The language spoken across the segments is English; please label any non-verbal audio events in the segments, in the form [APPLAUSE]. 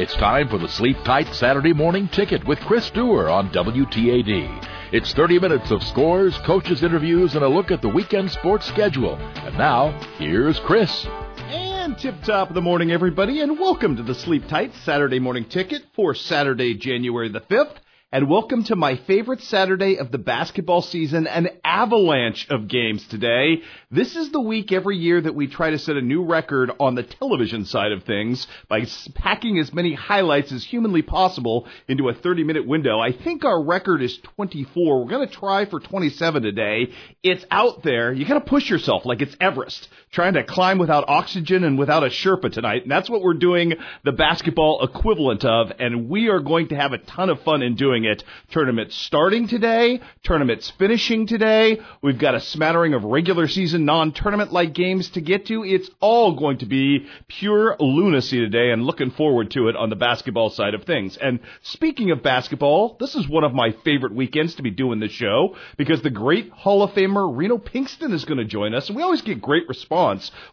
It's time for the Sleep Tight Saturday Morning Ticket with Chris Dewar on WTAD. It's 30 minutes of scores, coaches' interviews, and a look at the weekend sports schedule. And now, here's Chris. And tip top of the morning, everybody, and welcome to the Sleep Tight Saturday Morning Ticket for Saturday, January the 5th and welcome to my favorite Saturday of the basketball season, an avalanche of games today. This is the week every year that we try to set a new record on the television side of things by packing as many highlights as humanly possible into a 30 minute window. I think our record is 24. We're going to try for 27 today. It's out there. You got to push yourself like it's Everest, trying to climb without oxygen and without a Sherpa tonight. And that's what we're doing the basketball equivalent of. And we are going to have a ton of fun in doing it. Tournaments starting today, tournaments finishing today. We've got a smattering of regular season non-tournament like games to get to. It's all going to be pure lunacy today and looking forward to it on the basketball side of things. And speaking of basketball, this is one of my favorite weekends to be doing the show because the great Hall of Famer Reno Pinkston is going to join us. And we always get great response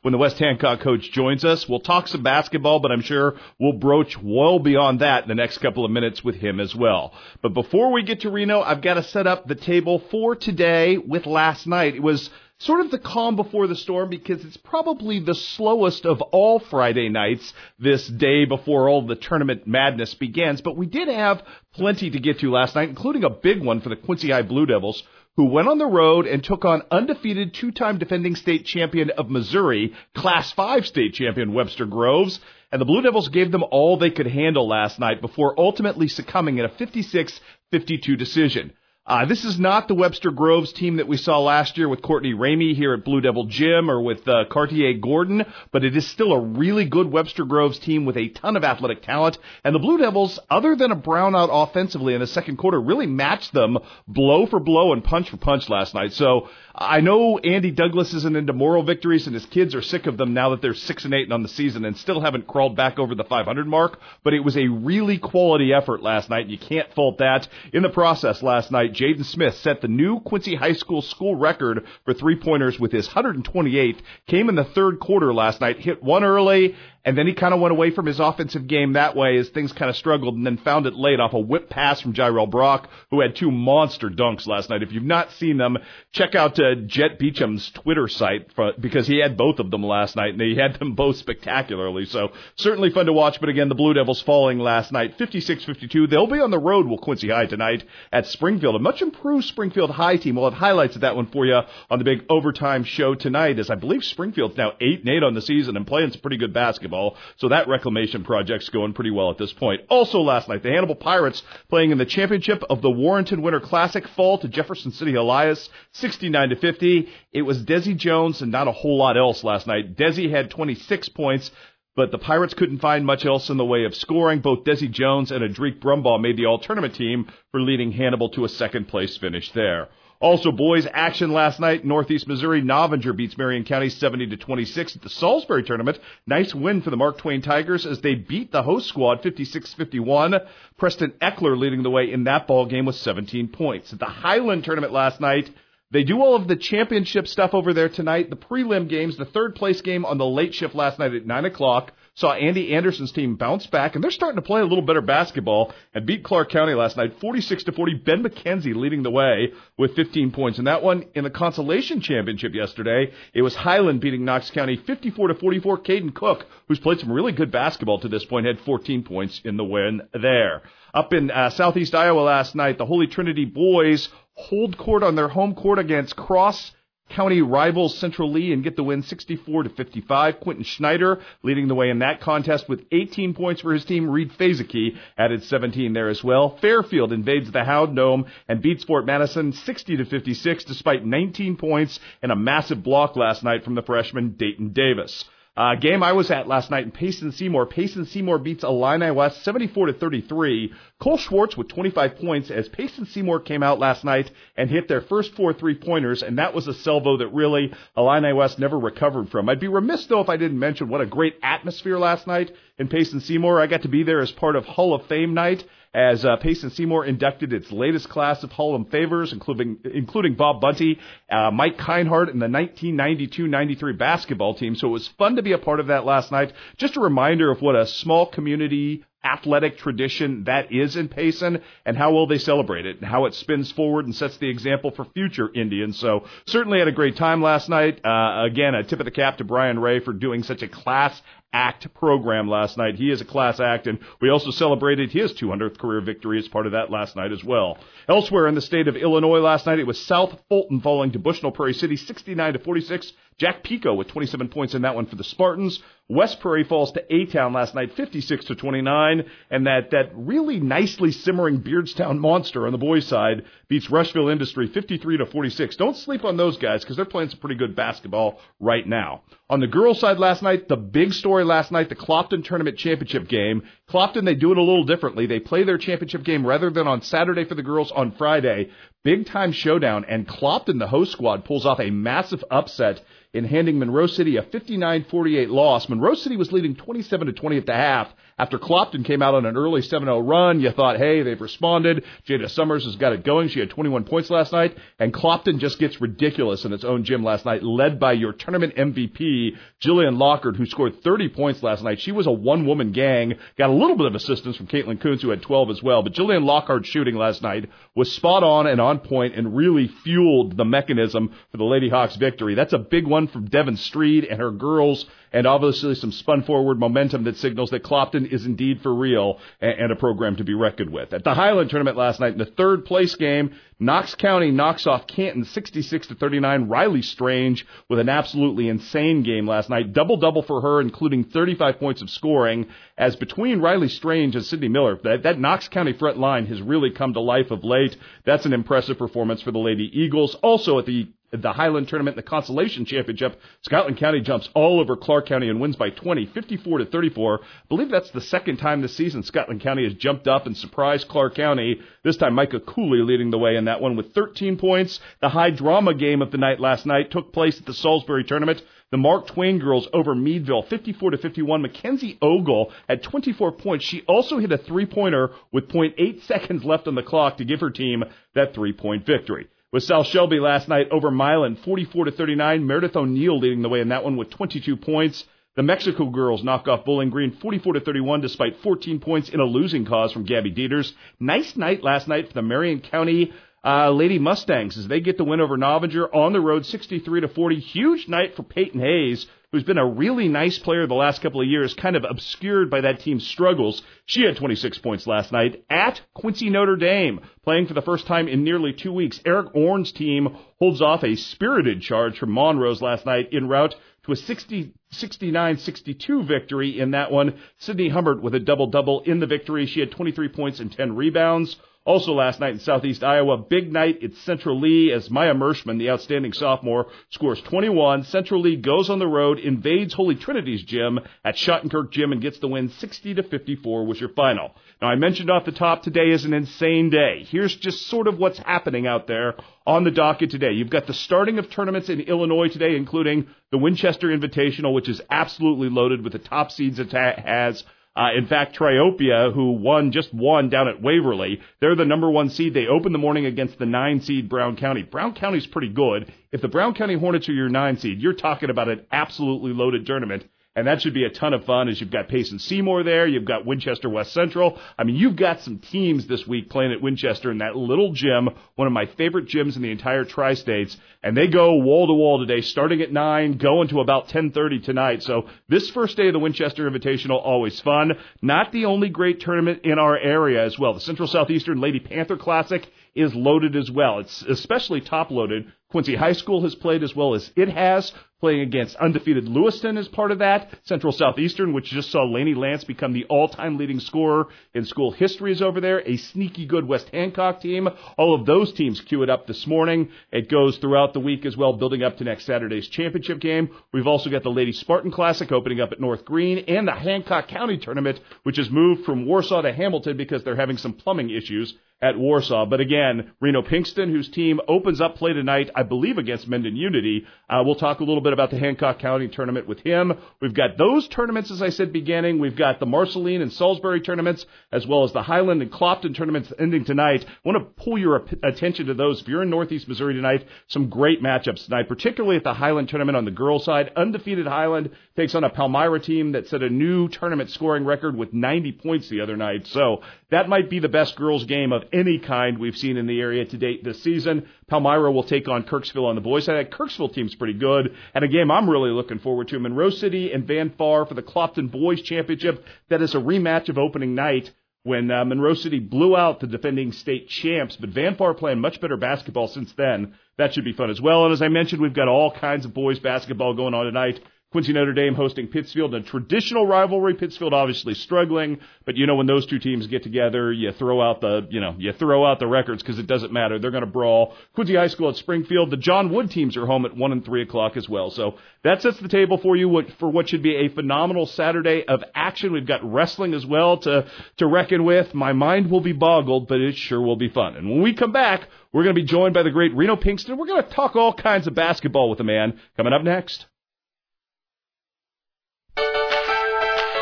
when the West Hancock coach joins us. We'll talk some basketball, but I'm sure we'll broach well beyond that in the next couple of minutes with him as well. But before we get to Reno, I've got to set up the table for today with last night. It was sort of the calm before the storm because it's probably the slowest of all Friday nights this day before all the tournament madness begins. But we did have plenty to get to last night, including a big one for the Quincy High Blue Devils who went on the road and took on undefeated two-time defending state champion of Missouri, Class 5 state champion Webster Groves and the Blue Devils gave them all they could handle last night before ultimately succumbing in a 56 52 decision. Uh, this is not the Webster Groves team that we saw last year with Courtney Ramey here at Blue Devil Gym or with uh, Cartier Gordon, but it is still a really good Webster Groves team with a ton of athletic talent. And the Blue Devils, other than a brownout offensively in the second quarter, really matched them blow for blow and punch for punch last night. So I know Andy Douglas isn't into moral victories, and his kids are sick of them now that they're six and eight on the season and still haven't crawled back over the 500 mark. But it was a really quality effort last night. and You can't fault that. In the process last night, Jaden Smith set the new Quincy High School school record for three pointers with his 128th. Came in the third quarter last night, hit one early, and then he kind of went away from his offensive game that way as things kind of struggled and then found it late off a whip pass from Jyrell Brock, who had two monster dunks last night. If you've not seen them, check out uh, Jet Beecham's Twitter site for, because he had both of them last night and he had them [LAUGHS] both spectacularly. So certainly fun to watch. But again, the Blue Devils falling last night, 56-52. They'll be on the road with Quincy High tonight at Springfield. A much improved Springfield High team. We'll have highlights of that one for you on the big overtime show tonight as I believe Springfield's now 8 and 8 on the season and playing some pretty good basketball basketball. So that reclamation project's going pretty well at this point. Also last night, the Hannibal Pirates playing in the championship of the Warrenton Winter Classic fall to Jefferson City Helias, 69 to 50. It was Desi Jones and not a whole lot else last night. Desi had 26 points but the Pirates couldn't find much else in the way of scoring. Both Desi Jones and Adrique Brumbaugh made the all-tournament team for leading Hannibal to a second place finish there. Also, boys action last night. Northeast Missouri Novinger beats Marion County 70 to 26 at the Salisbury tournament. Nice win for the Mark Twain Tigers as they beat the host squad 56-51. Preston Eckler leading the way in that ball game with 17 points. At the Highland tournament last night, they do all of the championship stuff over there tonight. The prelim games, the third place game on the late shift last night at nine o'clock saw Andy Anderson's team bounce back, and they're starting to play a little better basketball and beat Clark County last night, 46 to 40. Ben McKenzie leading the way with 15 points. And that one in the consolation championship yesterday, it was Highland beating Knox County 54 to 44. Caden Cook, who's played some really good basketball to this point, had 14 points in the win there. Up in uh, southeast Iowa last night, the Holy Trinity boys hold court on their home court against Cross County rivals Central Lee and get the win 64 to 55. Quentin Schneider leading the way in that contest with 18 points for his team. Reed Fazeki added 17 there as well. Fairfield invades the Hound Dome and beats Fort Madison 60 to 56 despite 19 points and a massive block last night from the freshman Dayton Davis. Uh, game I was at last night in Payson Seymour. Payson Seymour beats Illini West 74 to 33. Cole Schwartz with 25 points as Payson Seymour came out last night and hit their first four three pointers, and that was a salvo that really Illini West never recovered from. I'd be remiss though if I didn't mention what a great atmosphere last night in Payson Seymour. I got to be there as part of Hall of Fame night as uh, Payson Seymour inducted its latest class of Hall of Famers, including including Bob Bunty, uh, Mike Kinehart, and the 1992-93 basketball team. So it was fun to be a part of that last night. Just a reminder of what a small community athletic tradition that is in Payson and how well they celebrate it and how it spins forward and sets the example for future Indians. So certainly had a great time last night. Uh, again, a tip of the cap to Brian Ray for doing such a class act program last night. He is a class act, and we also celebrated his 200th career victory as part of that last night as well. Elsewhere in the state of Illinois last night, it was South Fulton falling to Bushnell Prairie City 69 to 46. Jack Pico with 27 points in that one for the Spartans. West Prairie falls to A Town last night, 56 to 29, and that that really nicely simmering Beardstown monster on the boys' side beats Rushville Industry 53 to 46. Don't sleep on those guys because they're playing some pretty good basketball right now. On the girls' side last night, the big story last night, the Clopton Tournament Championship game. Clopton, they do it a little differently. They play their championship game rather than on Saturday for the girls on Friday. Big time showdown, and Clopton, the host squad, pulls off a massive upset in handing Monroe City a 59-48 loss. Monroe City was leading 27 to 20 at the half. After Clopton came out on an early 7-0 run, you thought, hey, they've responded. Jada Summers has got it going. She had 21 points last night, and Clopton just gets ridiculous in its own gym last night, led by your tournament MVP, Jillian Lockhart, who scored 30 points last night. She was a one-woman gang, got a little bit of assistance from Caitlin Coons, who had 12 as well, but Jillian Lockhart's shooting last night was spot on and on point and really fueled the mechanism for the Lady Hawks victory. That's a big one from Devin Streed and her girls and obviously some spun forward momentum that signals that Clopton is indeed for real and, a program to be reckoned with. At the Highland tournament last night in the third place game, Knox County knocks off Canton 66 to 39. Riley Strange with an absolutely insane game last night. Double double for her, including 35 points of scoring. As between Riley Strange and Sydney Miller, that, that Knox County front line has really come to life of late. That's an impressive performance for the Lady Eagles. Also at the the Highland Tournament, the Consolation Championship, Scotland County jumps all over Clark County and wins by 20, 54 to 34. I believe that's the second time this season Scotland County has jumped up and surprised Clark County. This time Micah Cooley leading the way in that one with 13 points. The high drama game of the night last night took place at the Salisbury Tournament. The Mark Twain girls over Meadville, 54 to 51. Mackenzie Ogle had 24 points. She also hit a three pointer with 0.8 [LAUGHS] seconds left on the clock to give her team that three point victory with South Shelby last night over Milan, 44 to 39. Meredith O'Neill leading the way in that one with 22 points. The Mexico girls knock off Bowling Green 44 to 31 despite 14 points in a losing cause from Gabby Dieters. Nice night last night for the Marion County uh, Lady Mustangs as they get the win over Novinger on the road 63 to 40. Huge night for Peyton Hayes who's been a really nice player the last couple of years, kind of obscured by that team's struggles. She had 26 points last night at Quincy Notre Dame, playing for the first time in nearly two weeks. Eric Orn's team holds off a spirited charge from Monrose last night en route to a 60, 69-62 victory in that one. Sydney Humbert with a double-double in the victory. She had 23 points and 10 rebounds. Also last night in Southeast Iowa, big night at Central Lee as Maya Mershman, the outstanding sophomore, scores 21. Central Lee goes on the road, invades Holy Trinity's gym at Schottenkirk Gym and gets the win 60 to 54 was your final. Now I mentioned off the top today is an insane day. Here's just sort of what's happening out there on the docket today. You've got the starting of tournaments in Illinois today, including the Winchester Invitational, which is absolutely loaded with the top seeds it has. Uh, in fact, Triopia, who won, just won down at Waverly, they're the number one seed. They open the morning against the nine seed Brown County. Brown County's pretty good. If the Brown County Hornets are your nine seed, you're talking about an absolutely loaded tournament and that should be a ton of fun as you've got Payson Seymour there, you've got Winchester West Central. I mean, you've got some teams this week playing at Winchester in that little gym, one of my favorite gyms in the entire tri-states, and they go wall to wall today, starting at 9, going to about 10:30 tonight. So, this first day of the Winchester Invitational always fun. Not the only great tournament in our area as well. The Central Southeastern Lady Panther Classic is loaded as well. It's especially top loaded. Quincy High School has played as well as it has, playing against undefeated Lewiston as part of that. Central Southeastern, which just saw Laney Lance become the all-time leading scorer in school history is over there. A sneaky good West Hancock team. All of those teams queue it up this morning. It goes throughout the week as well, building up to next Saturday's championship game. We've also got the Lady Spartan Classic opening up at North Greene and the Hancock County Tournament, which has moved from Warsaw to Hamilton because they're having some plumbing issues at Warsaw. But again, Reno Pinkston, whose team opens up play tonight, I believe against Mendon Unity. Uh, we'll talk a little bit about the Hancock County tournament with him. We've got those tournaments, as I said, beginning. We've got the Marceline and Salisbury tournaments, as well as the Highland and Clopton tournaments ending tonight. I want to pull your attention to those. If you're in Northeast Missouri tonight, some great matchups tonight, particularly at the Highland tournament on the girls' side. Undefeated Highland takes on a Palmyra team that set a new tournament scoring record with 90 points the other night. So that might be the best girls' game of any kind we've seen in the area to date this season. Palmyra will take on Kirksville on the boys' side. That Kirksville team's pretty good, and a game I'm really looking forward to. Monroe City and Van Far for the Clopton Boys Championship. That is a rematch of opening night when uh, Monroe City blew out the defending state champs, but Van Far playing much better basketball since then. That should be fun as well. And as I mentioned, we've got all kinds of boys basketball going on tonight. Quincy Notre Dame hosting Pittsfield, a traditional rivalry. Pittsfield obviously struggling, but you know when those two teams get together, you throw out the you know you throw out the records because it doesn't matter. They're going to brawl. Quincy High School at Springfield. The John Wood teams are home at one and three o'clock as well. So that sets the table for you for what should be a phenomenal Saturday of action. We've got wrestling as well to to reckon with. My mind will be boggled, but it sure will be fun. And when we come back, we're going to be joined by the great Reno Pinkston. We're going to talk all kinds of basketball with the man coming up next.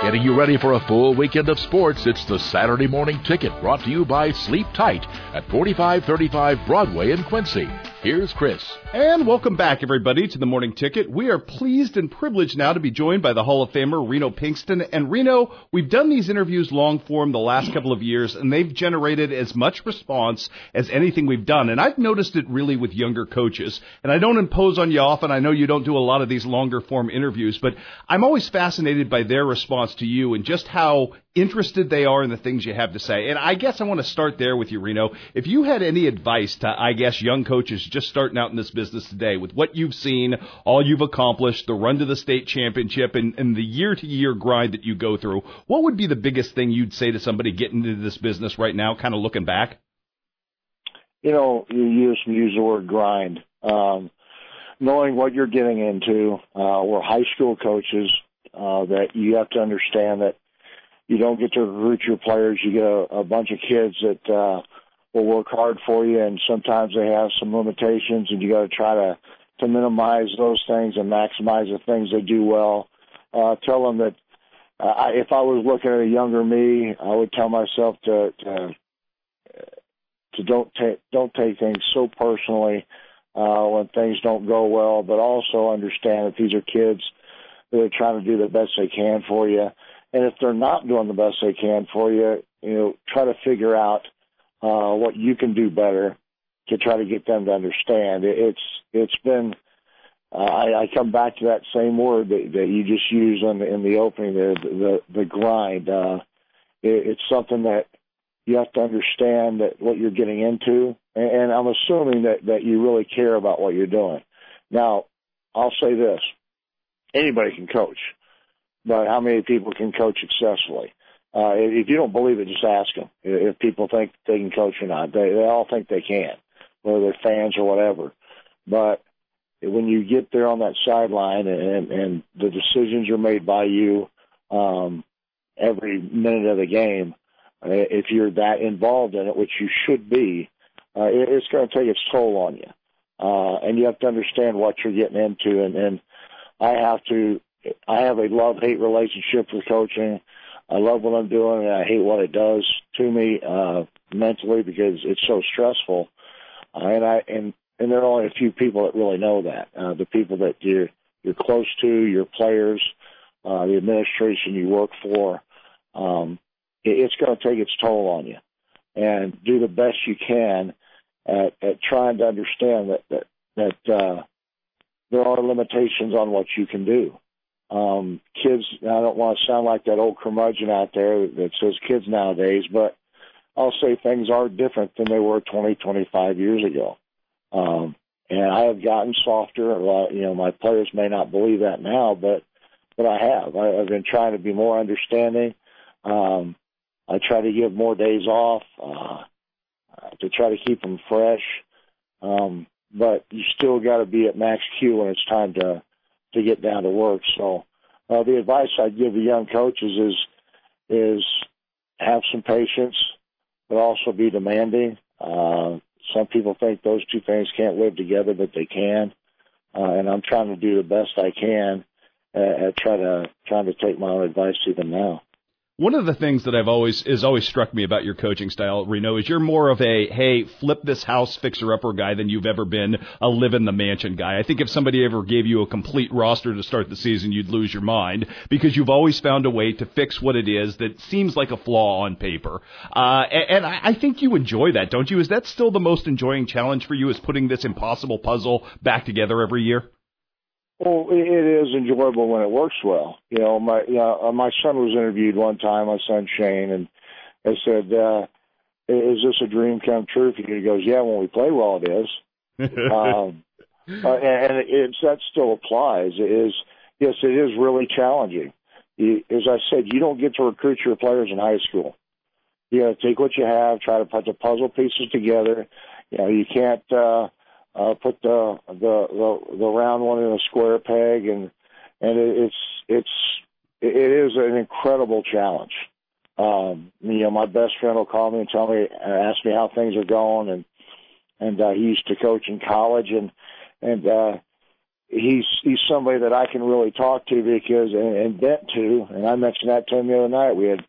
Getting you ready for a full weekend of sports, it's the Saturday Morning Ticket brought to you by Sleep Tight at 4535 Broadway in Quincy. Here's Chris. And welcome back, everybody, to the Morning Ticket. We are pleased and privileged now to be joined by the Hall of Famer Reno Pinkston. And Reno, we've done these interviews long form the last couple of years, and they've generated as much response as anything we've done. And I've noticed it really with younger coaches. And I don't impose on you often. I know you don't do a lot of these longer form interviews, but I'm always fascinated by their response to you and just how interested they are in the things you have to say. And I guess I want to start there with you, Reno. If you had any advice to, I guess, young coaches just starting out in this business today with what you've seen, all you've accomplished, the run to the state championship, and, and the year to year grind that you go through, what would be the biggest thing you'd say to somebody getting into this business right now, kind of looking back? You know, you use, use the word grind. Um, knowing what you're getting into, uh, we're high school coaches, uh, that you have to understand that you don't get to recruit your players. You get a, a bunch of kids that uh, will work hard for you, and sometimes they have some limitations, and you got to try to to minimize those things and maximize the things they do well. Uh, tell them that uh, I, if I was looking at a younger me, I would tell myself to to, to don't take don't take things so personally uh, when things don't go well, but also understand that these are kids are trying to do the best they can for you and if they're not doing the best they can for you, you know, try to figure out uh, what you can do better to try to get them to understand. It's it's been. Uh, I, I come back to that same word that, that you just used in the, in the opening there, the the, the grind. Uh, it, it's something that you have to understand that what you're getting into, and, and I'm assuming that that you really care about what you're doing. Now, I'll say this: anybody can coach but how many people can coach successfully? Uh, if you don't believe it, just ask them. If people think they can coach or not, they, they all think they can, whether they're fans or whatever. But when you get there on that sideline and, and the decisions are made by you um, every minute of the game, uh, if you're that involved in it, which you should be, uh, it's going to take its toll on you. Uh, and you have to understand what you're getting into. And, and I have to I have a love hate relationship with coaching. I love what I'm doing, and I hate what it does to me uh, mentally because it's so stressful. Uh, and I and and there are only a few people that really know that. Uh, the people that you're you're close to, your players, uh, the administration you work for. Um, it, it's going to take its toll on you, and do the best you can at, at trying to understand that that that uh, there are limitations on what you can do um, kids. I don't want to sound like that old curmudgeon out there that says kids nowadays, but I'll say things are different than they were 20, 25 years ago. Um, and I have gotten softer. Uh, you know, my players may not believe that now, but but I have. I, I've been trying to be more understanding. Um, I try to give more days off uh, to try to keep them fresh. Um, but you still got to be at max Q when it's time to to get down to work. So uh, the advice I'd give the young coaches is is have some patience, but also be demanding. Uh, some people think those two things can't live together, but they can. Uh, and I'm trying to do the best I can at, at try to trying to take my own advice to them now. One of the things that I've always is always struck me about your coaching style, Reno, is you're more of a hey, flip this house fixer upper guy than you've ever been a live in the mansion guy. I think if somebody ever gave you a complete roster to start the season, you'd lose your mind because you've always found a way to fix what it is that seems like a flaw on paper. Uh, and, and I think you enjoy that, don't you? Is that still the most enjoying challenge for you? Is putting this impossible puzzle back together every year? Well, it is enjoyable when it works well. You know, my know, uh, my son was interviewed one time, my son Shane, and I said, uh, "Is this a dream come true for you?" He goes, "Yeah, when we play well, it is." [LAUGHS] um, uh, and, and it's that still applies. It is yes, it is really challenging. You, as I said, you don't get to recruit your players in high school. You to take what you have, try to put the puzzle pieces together. You know, you can't. uh uh, put the, the the the round one in a square peg, and and it, it's it's it is an incredible challenge. Um, you know, my best friend will call me and tell me, uh, ask me how things are going, and and uh, he used to coach in college, and and uh, he's he's somebody that I can really talk to because and, and vent to. And I mentioned that to him the other night. We had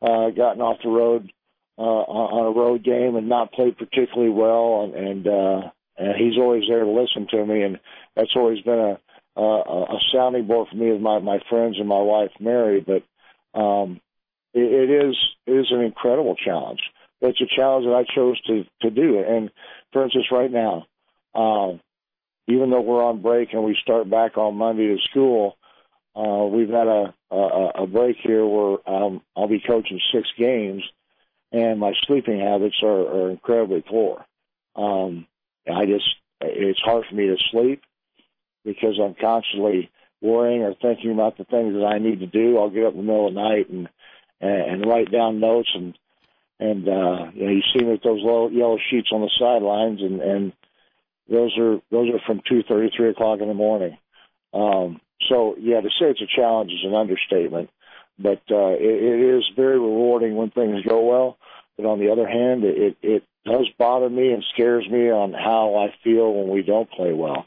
uh, gotten off the road uh, on a road game and not played particularly well, and, and uh, and he's always there to listen to me, and that's always been a a, a sounding board for me with my my friends and my wife Mary. But um, it, it is it is an incredible challenge. It's a challenge that I chose to to do. And for instance, right now, um, even though we're on break and we start back on Monday to school, uh, we've had a, a a break here where um, I'll be coaching six games, and my sleeping habits are, are incredibly poor. Um, I just, it's hard for me to sleep because I'm constantly worrying or thinking about the things that I need to do. I'll get up in the middle of the night and, and, write down notes and, and, uh, you know, you see me with those little yellow sheets on the sidelines and, and those are, those are from two thirty, three o'clock in the morning. Um, so yeah, to say it's a challenge is an understatement, but, uh, it, it is very rewarding when things go well. But on the other hand, it, it does bother me and scares me on how I feel when we don't play well.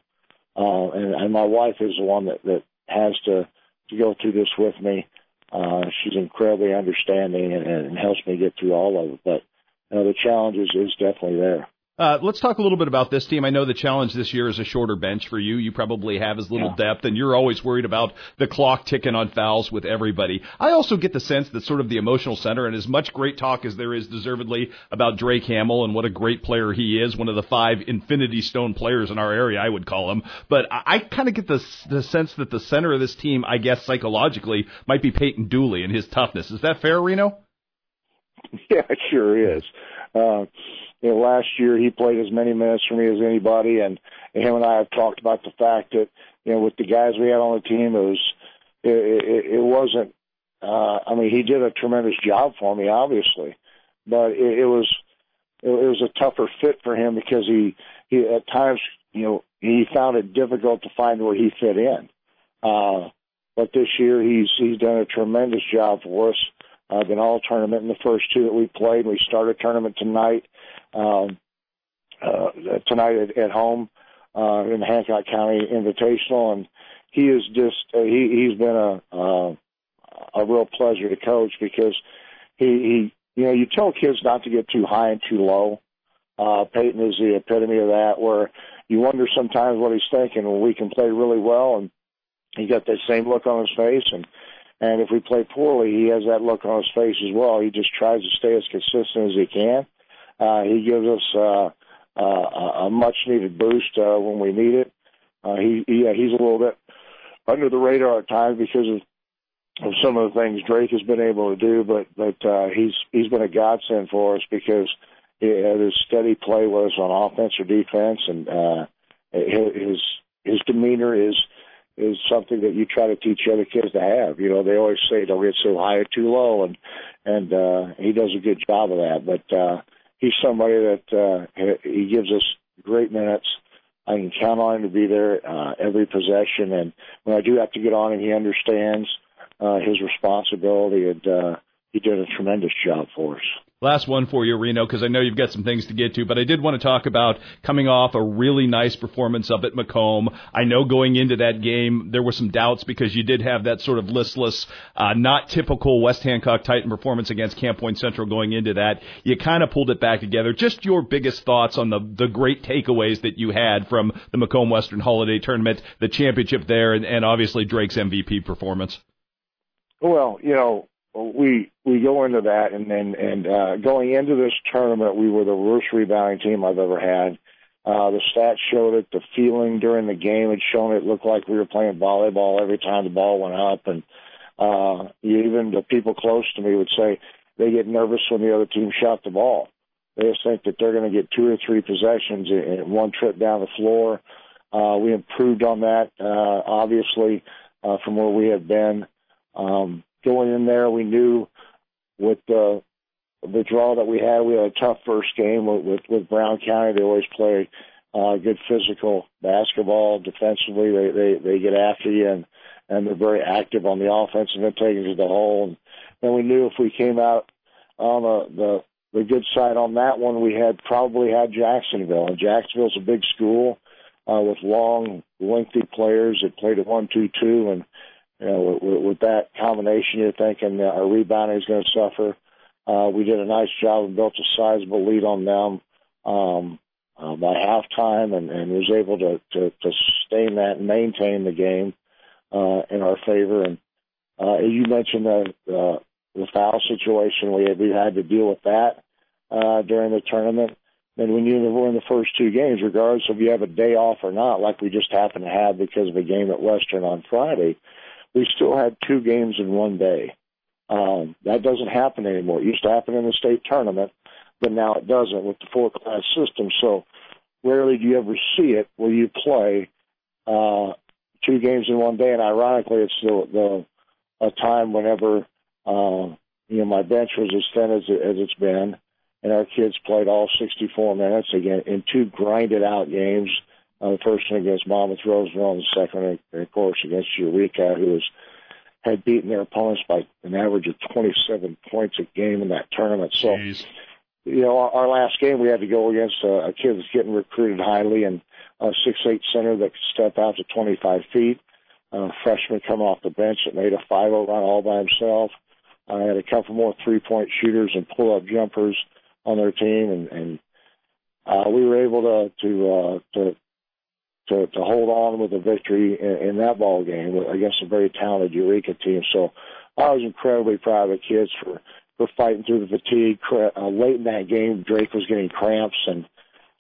Uh, and, and my wife is the one that, that has to, to go through this with me. Uh, she's incredibly understanding and, and helps me get through all of it. But you know, the challenge is, is definitely there. Uh, let's talk a little bit about this team. I know the challenge this year is a shorter bench for you. You probably have as little yeah. depth, and you're always worried about the clock ticking on fouls with everybody. I also get the sense that sort of the emotional center, and as much great talk as there is deservedly about Drake Hamill and what a great player he is, one of the five Infinity Stone players in our area, I would call him. But I, I kind of get the, the sense that the center of this team, I guess psychologically, might be Peyton Dooley and his toughness. Is that fair, Reno? [LAUGHS] Yeah, it sure is. Uh, you know, last year he played as many minutes for me as anybody, and, him and I have talked about the fact that you know with the guys we had on the team, it was it, it, it wasn't. Uh, I mean, he did a tremendous job for me, obviously, but it, it was it, it was a tougher fit for him because he he at times you know he found it difficult to find where he fit in. Uh, but this year he's he's done a tremendous job for us. Uh, been all tournament in the first two that we played. We start a tournament tonight um, uh, tonight at, at home uh, in the Hancock County Invitational, and he is just uh, he he's been a uh, a real pleasure to coach because he he you know you tell kids not to get too high and too low. Uh, Peyton is the epitome of that, where you wonder sometimes what he's thinking when we can play really well and he got that same look on his face and and if we play poorly he has that look on his face as well he just tries to stay as consistent as he can uh, he gives us uh, uh, a much needed boost uh, when we need it. Uh, he, he he's a little bit under the radar at times because of of some of the things Drake has been able to do, but but uh, he's he's been a godsend for us because his steady play us on offense or defense, and uh, his his demeanor is is something that you try to teach other kids to have. You know, they always say don't get so high or too low, and and uh, he does a good job of that. But uh, he's somebody that uh, he gives us great minutes. I can count on him to be there uh, every possession, and when I do have to get on him, he understands uh, his responsibility, and uh, he did a tremendous job for us. Last one for you, Reno, because I know you've got some things to get to, but I did want to talk about coming off a really nice performance up at Macomb. I know going into that game there were some doubts because you did have that sort of listless, uh, not typical West Hancock Titan performance against Camp Point Central going into that. You kind of pulled it back together. Just your biggest thoughts on the the great takeaways that you had from the Macomb Western Holiday Tournament, the championship there, and, and obviously Drake's MVP performance. Well, you know, we we go into that and then and uh, going into this tournament, we were the worst rebounding team I've ever had. Uh, the stats showed it. The feeling during the game had shown it looked like we were playing volleyball every time the ball went up, and uh, even the people close to me would say they get nervous when the other team shot the ball. They just think that they're going to get two or three possessions in one trip down the floor. Uh, we improved on that, uh, obviously, uh, from where we had been. Um, going in there, we knew with the the draw that we had, we had a tough first game with with, with Brown County. They always play uh, good physical basketball defensively. They they they get after you and and they're very active on the offensive end, taking to the hole. And then we knew if we came out on the the the good side on that one, we had probably had Jacksonville, and Jacksonville's a big school uh, with long, lengthy players that played a one-two-two, and you know, with, with that combination, you're thinking uh, our rebounding is going to suffer. Uh, we did a nice job and built a sizable lead on them um, uh, by halftime, and, and was able to, to to sustain that and maintain the game uh, in our favor. And uh, you mentioned, the uh, the foul situation, we had, we had to deal with that uh, during the tournament. And when you were in the first two games, regardless if you have a day off or not, like we just happened to have because of a game at Western on Friday, we still had two games in one day. Um, that doesn't happen anymore. It used to happen in the state tournament, but now it doesn't with the four class system. So rarely do you ever see it where you play uh, two games in one day. And ironically, it's the, the a time whenever uh, you know my bench was as thin as, it, as it's been, and our kids played all 64 minutes again in two grinded out games the first one against Monmouth Roseville, and the second, of course, against Eureka, who was had beaten their opponents by an average of 27 points a game in that tournament. So, Jeez. you know, our, our last game we had to go against a, a kid that's getting recruited highly and a six-eight center that could step out to 25 feet. A freshman coming off the bench that made a 5-0 run all by himself. I had a couple more three-point shooters and pull-up jumpers on their team, and, and uh, we were able to to uh, to to, to hold on with a victory in, in that ball game against a very talented Eureka team. So I was incredibly proud of the kids for for fighting through the fatigue. Uh, late in that game, Drake was getting cramps, and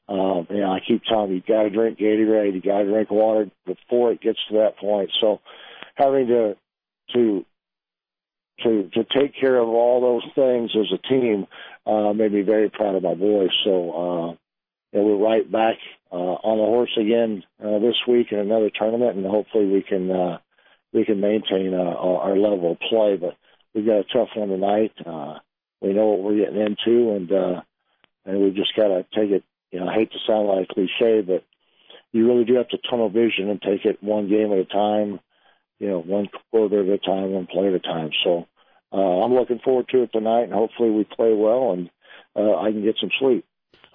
um, you know I keep telling him you got to drink Gatorade, you got to drink water before it gets to that point. So having to to to to take care of all those things as a team uh, made me very proud of my boys. So uh, and we're right back uh, on the horse again uh, this week in another tournament, and hopefully we can uh, we can maintain uh, our level of play. But we've got a tough one tonight. Uh, we know what we're getting into, and uh, and we've just got to take it. You know, I hate to sound like a cliche, but you really do have to tunnel vision and take it one game at a time. You know, one quarter at a time, one play at a time. So uh, I'm looking forward to it tonight, and hopefully we play well and uh, I can get some sleep.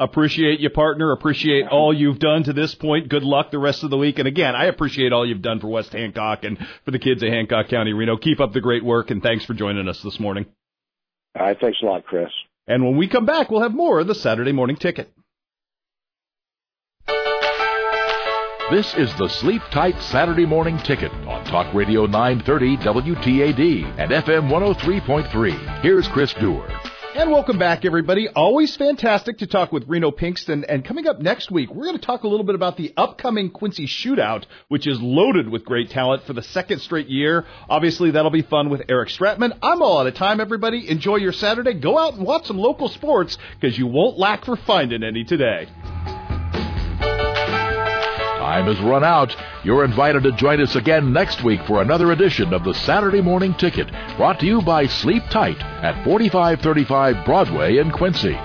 Appreciate you, partner. Appreciate all you've done to this point. Good luck the rest of the week. And again, I appreciate all you've done for West Hancock and for the kids of Hancock County, Reno. Keep up the great work, and thanks for joining us this morning. All right. Thanks a lot, Chris. And when we come back, we'll have more of the Saturday morning ticket. This is the Sleep Tight Saturday Morning Ticket on Talk Radio 930 WTAD and FM 103.3. Here's Chris Dewar. And welcome back, everybody. Always fantastic to talk with Reno Pinkston. And coming up next week, we're going to talk a little bit about the upcoming Quincy Shootout, which is loaded with great talent for the second straight year. Obviously, that'll be fun with Eric Stratman. I'm all out of time, everybody. Enjoy your Saturday. Go out and watch some local sports because you won't lack for finding any today. Time has run out. You're invited to join us again next week for another edition of the Saturday Morning Ticket, brought to you by Sleep Tight at 4535 Broadway in Quincy.